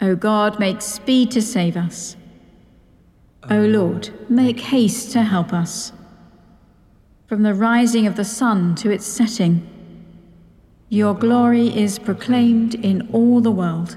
O God, make speed to save us. O Lord, make haste to help us. From the rising of the sun to its setting, your glory is proclaimed in all the world.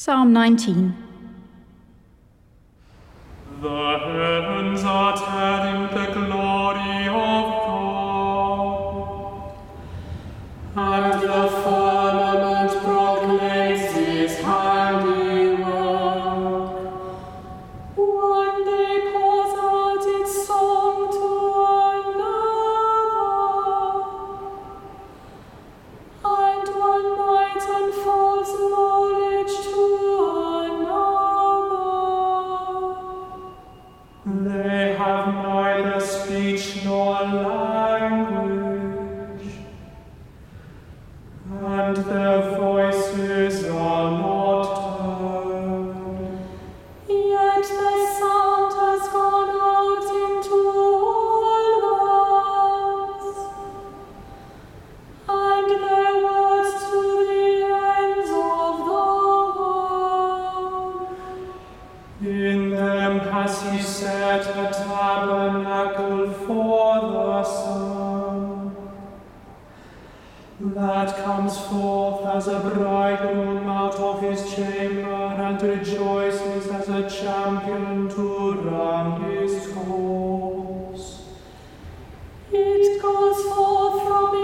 Psalm 19. The heavens are telling the and their voice. It goes forth from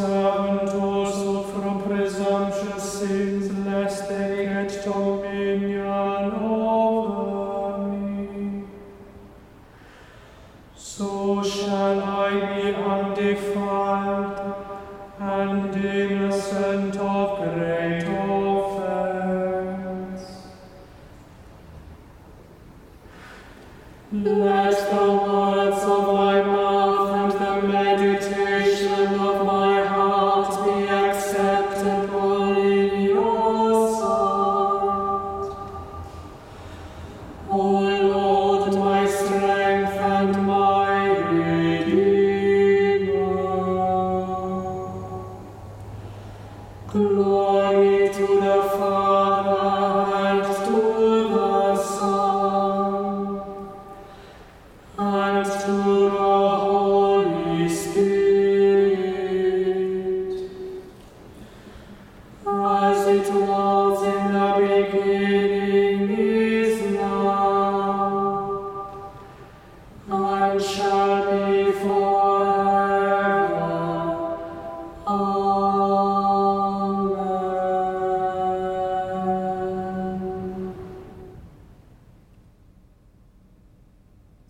Sanctus, from presumptuous sins, lest they get dominion over me. So shall I be undefiled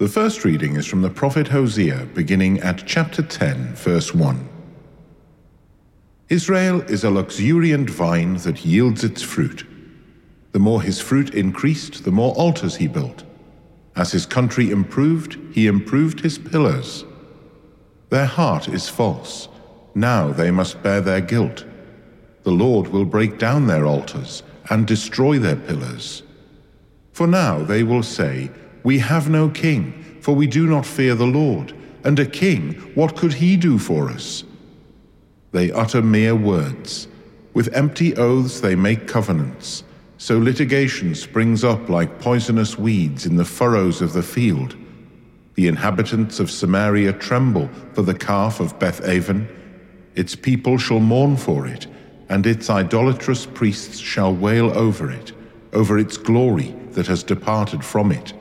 The first reading is from the prophet Hosea, beginning at chapter 10, verse 1. Israel is a luxuriant vine that yields its fruit. The more his fruit increased, the more altars he built. As his country improved, he improved his pillars. Their heart is false. Now they must bear their guilt. The Lord will break down their altars and destroy their pillars. For now they will say, We have no king, for we do not fear the Lord. And a king, what could he do for us? They utter mere words. With empty oaths they make covenants. So litigation springs up like poisonous weeds in the furrows of the field. The inhabitants of Samaria tremble for the calf of Beth Aven. Its people shall mourn for it, and its idolatrous priests shall wail over it, over its glory that has departed from it.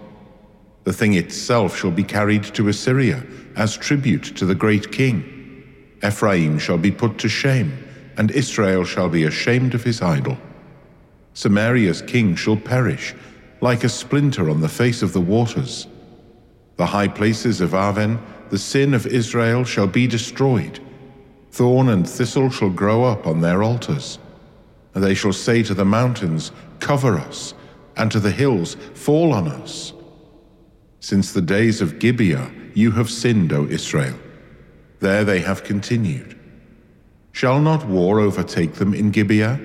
The thing itself shall be carried to Assyria as tribute to the great king. Ephraim shall be put to shame, and Israel shall be ashamed of his idol. Samaria's king shall perish, like a splinter on the face of the waters. The high places of Aven, the sin of Israel, shall be destroyed. Thorn and thistle shall grow up on their altars. And they shall say to the mountains, Cover us, and to the hills, Fall on us. Since the days of Gibeah, you have sinned, O Israel. There they have continued. Shall not war overtake them in Gibeah?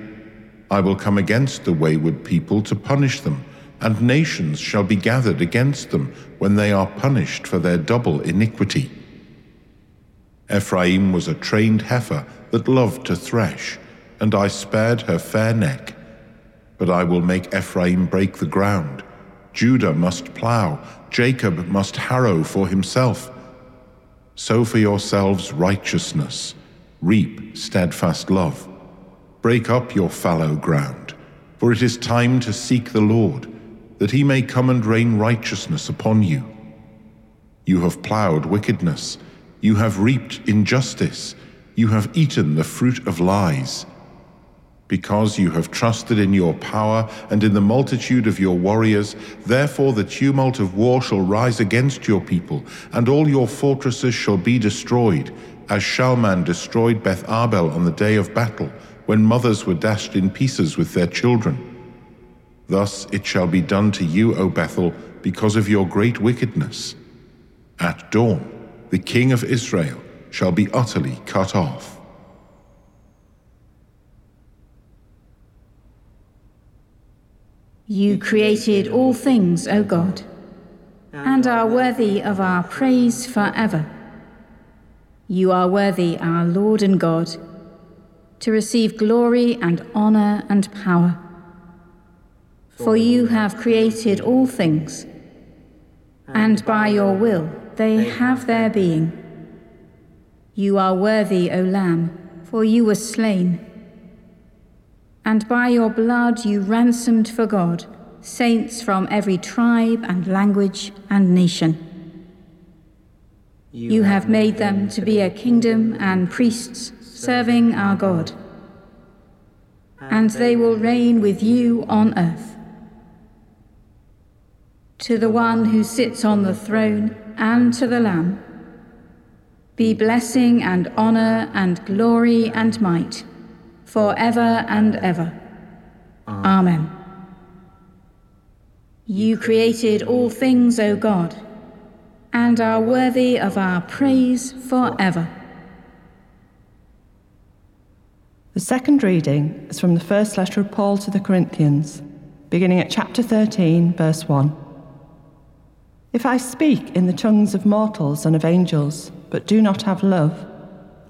I will come against the wayward people to punish them, and nations shall be gathered against them when they are punished for their double iniquity. Ephraim was a trained heifer that loved to thresh, and I spared her fair neck. But I will make Ephraim break the ground. Judah must plough, Jacob must harrow for himself. Sow for yourselves righteousness, reap steadfast love. Break up your fallow ground, for it is time to seek the Lord, that he may come and rain righteousness upon you. You have ploughed wickedness, you have reaped injustice, you have eaten the fruit of lies. Because you have trusted in your power and in the multitude of your warriors, therefore the tumult of war shall rise against your people, and all your fortresses shall be destroyed, as Shalman destroyed Beth Arbel on the day of battle, when mothers were dashed in pieces with their children. Thus it shall be done to you, O Bethel, because of your great wickedness. At dawn, the king of Israel shall be utterly cut off. You created all things, O God, and are worthy of our praise forever. You are worthy, our Lord and God, to receive glory and honor and power. For you have created all things, and by your will they have their being. You are worthy, O Lamb, for you were slain and by your blood you ransomed for God saints from every tribe and language and nation. You have made them to be a kingdom and priests serving our God, and they will reign with you on earth. To the one who sits on the throne and to the Lamb be blessing and honor and glory and might forever and ever. Amen. You created all things, O God, and are worthy of our praise forever. The second reading is from the first letter of Paul to the Corinthians, beginning at chapter 13, verse 1. If I speak in the tongues of mortals and of angels, but do not have love,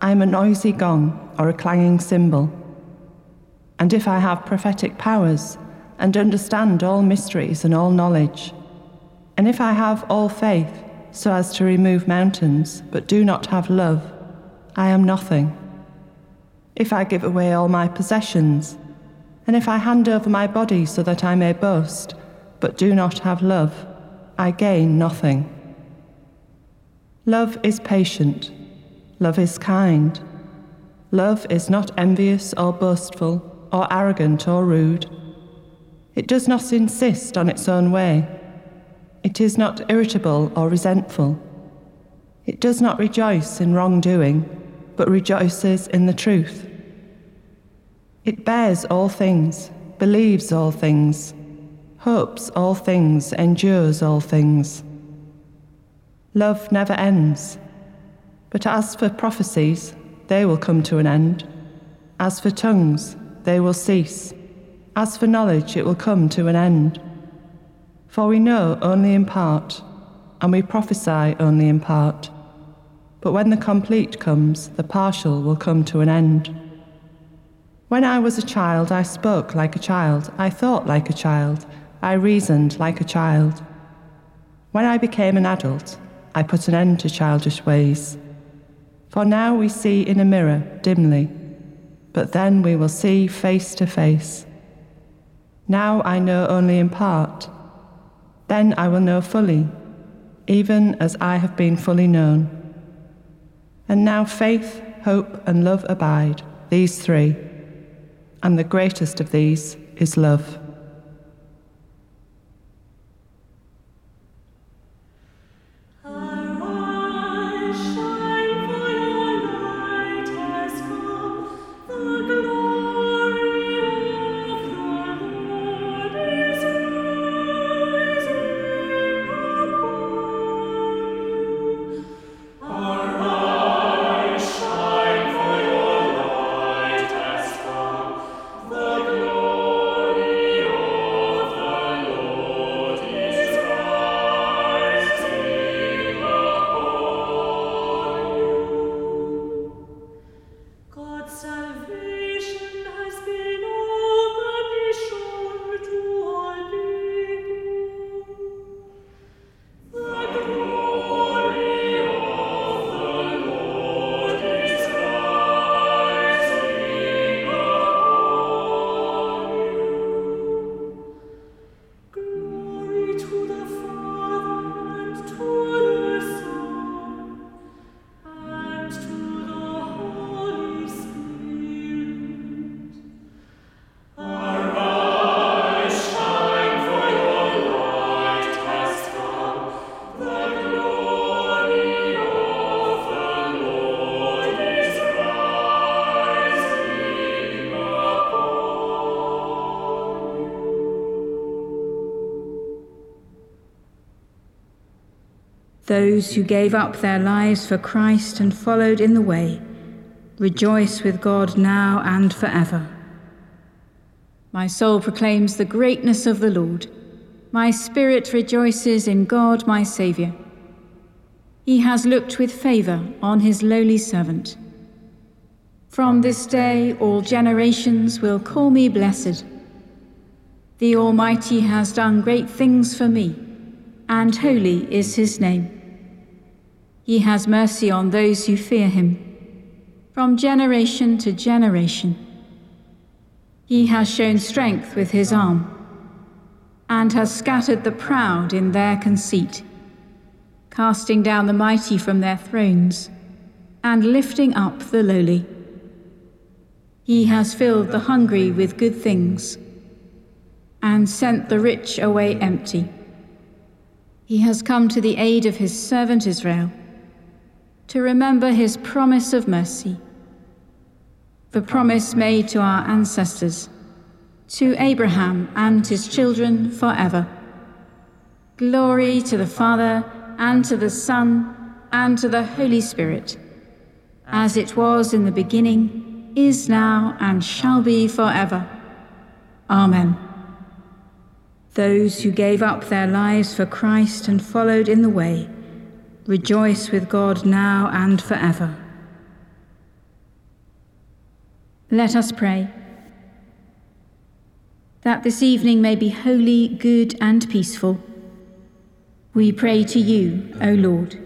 I am a noisy gong or a clanging cymbal. And if I have prophetic powers and understand all mysteries and all knowledge, and if I have all faith so as to remove mountains, but do not have love, I am nothing. If I give away all my possessions, and if I hand over my body so that I may boast, but do not have love, I gain nothing. Love is patient. Love is kind. Love is not envious or boastful or arrogant or rude. It does not insist on its own way. It is not irritable or resentful. It does not rejoice in wrongdoing, but rejoices in the truth. It bears all things, believes all things, hopes all things, endures all things. Love never ends. But as for prophecies, they will come to an end. As for tongues, they will cease. As for knowledge, it will come to an end. For we know only in part, and we prophesy only in part. But when the complete comes, the partial will come to an end. When I was a child, I spoke like a child, I thought like a child, I reasoned like a child. When I became an adult, I put an end to childish ways. For now we see in a mirror dimly but then we will see face to face. Now I know only in part. Then I will know fully, even as I have been fully known. And now faith, hope, and love abide, these three, and the greatest of these is love. Those who gave up their lives for Christ and followed in the way, rejoice with God now and forever. My soul proclaims the greatness of the Lord. My spirit rejoices in God my Saviour. He has looked with favour on his lowly servant. From this day all generations will call me blessed. The Almighty has done great things for me, and holy is his name. He has mercy on those who fear him, from generation to generation. He has shown strength with his arm, and has scattered the proud in their conceit, casting down the mighty from their thrones, and lifting up the lowly. He has filled the hungry with good things and sent the rich away empty. He has come to the aid of his servant Israel, to remember his promise of mercy, the promise made to our ancestors, to Abraham and his children forever. Glory to the Father, and to the Son, and to the Holy Spirit, as it was in the beginning, is now, and shall be forever. Amen. Those who gave up their lives for Christ and followed in the way, rejoice with God now and forever. Let us pray. That this evening may be holy, good, and peaceful. We pray to you, O Lord,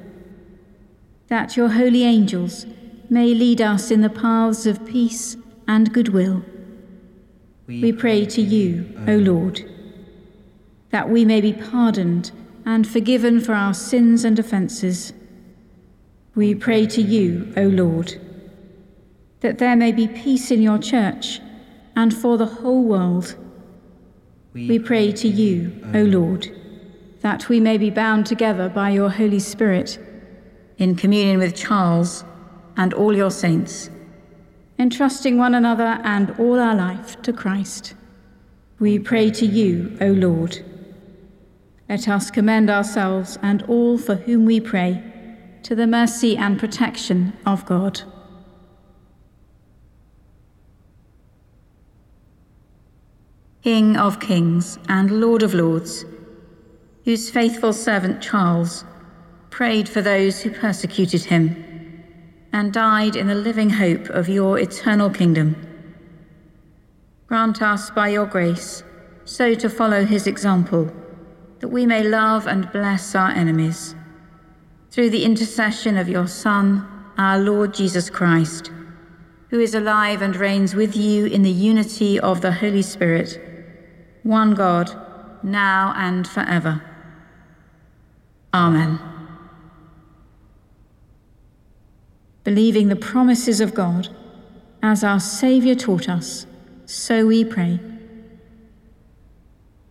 that your holy angels may lead us in the paths of peace and goodwill. We pray to you, O Lord that we may be pardoned and forgiven for our sins and offences. We pray to you, O Lord, that there may be peace in your church and for the whole world. We pray to you, O Lord, that we may be bound together by your Holy Spirit in communion with Charles and all your saints, entrusting one another and all our life to Christ. We pray to you, O Lord let us commend ourselves and all for whom we pray to the mercy and protection of God. King of kings and Lord of lords, whose faithful servant Charles prayed for those who persecuted him and died in the living hope of your eternal kingdom. Grant us by your grace so to follow his example that we may love and bless our enemies. Through the intercession of your Son, our Lord Jesus Christ, who is alive and reigns with you in the unity of the Holy Spirit, one God, now and forever. Amen. Believing the promises of God, as our Saviour taught us, so we pray.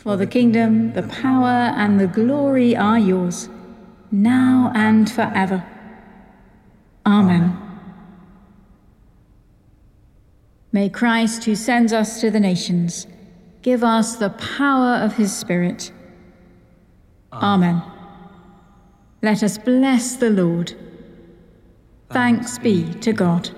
For the kingdom, the power, and the glory are yours, now and forever. Amen. May Christ, who sends us to the nations, give us the power of his Spirit. Amen. Let us bless the Lord. Thanks be to God.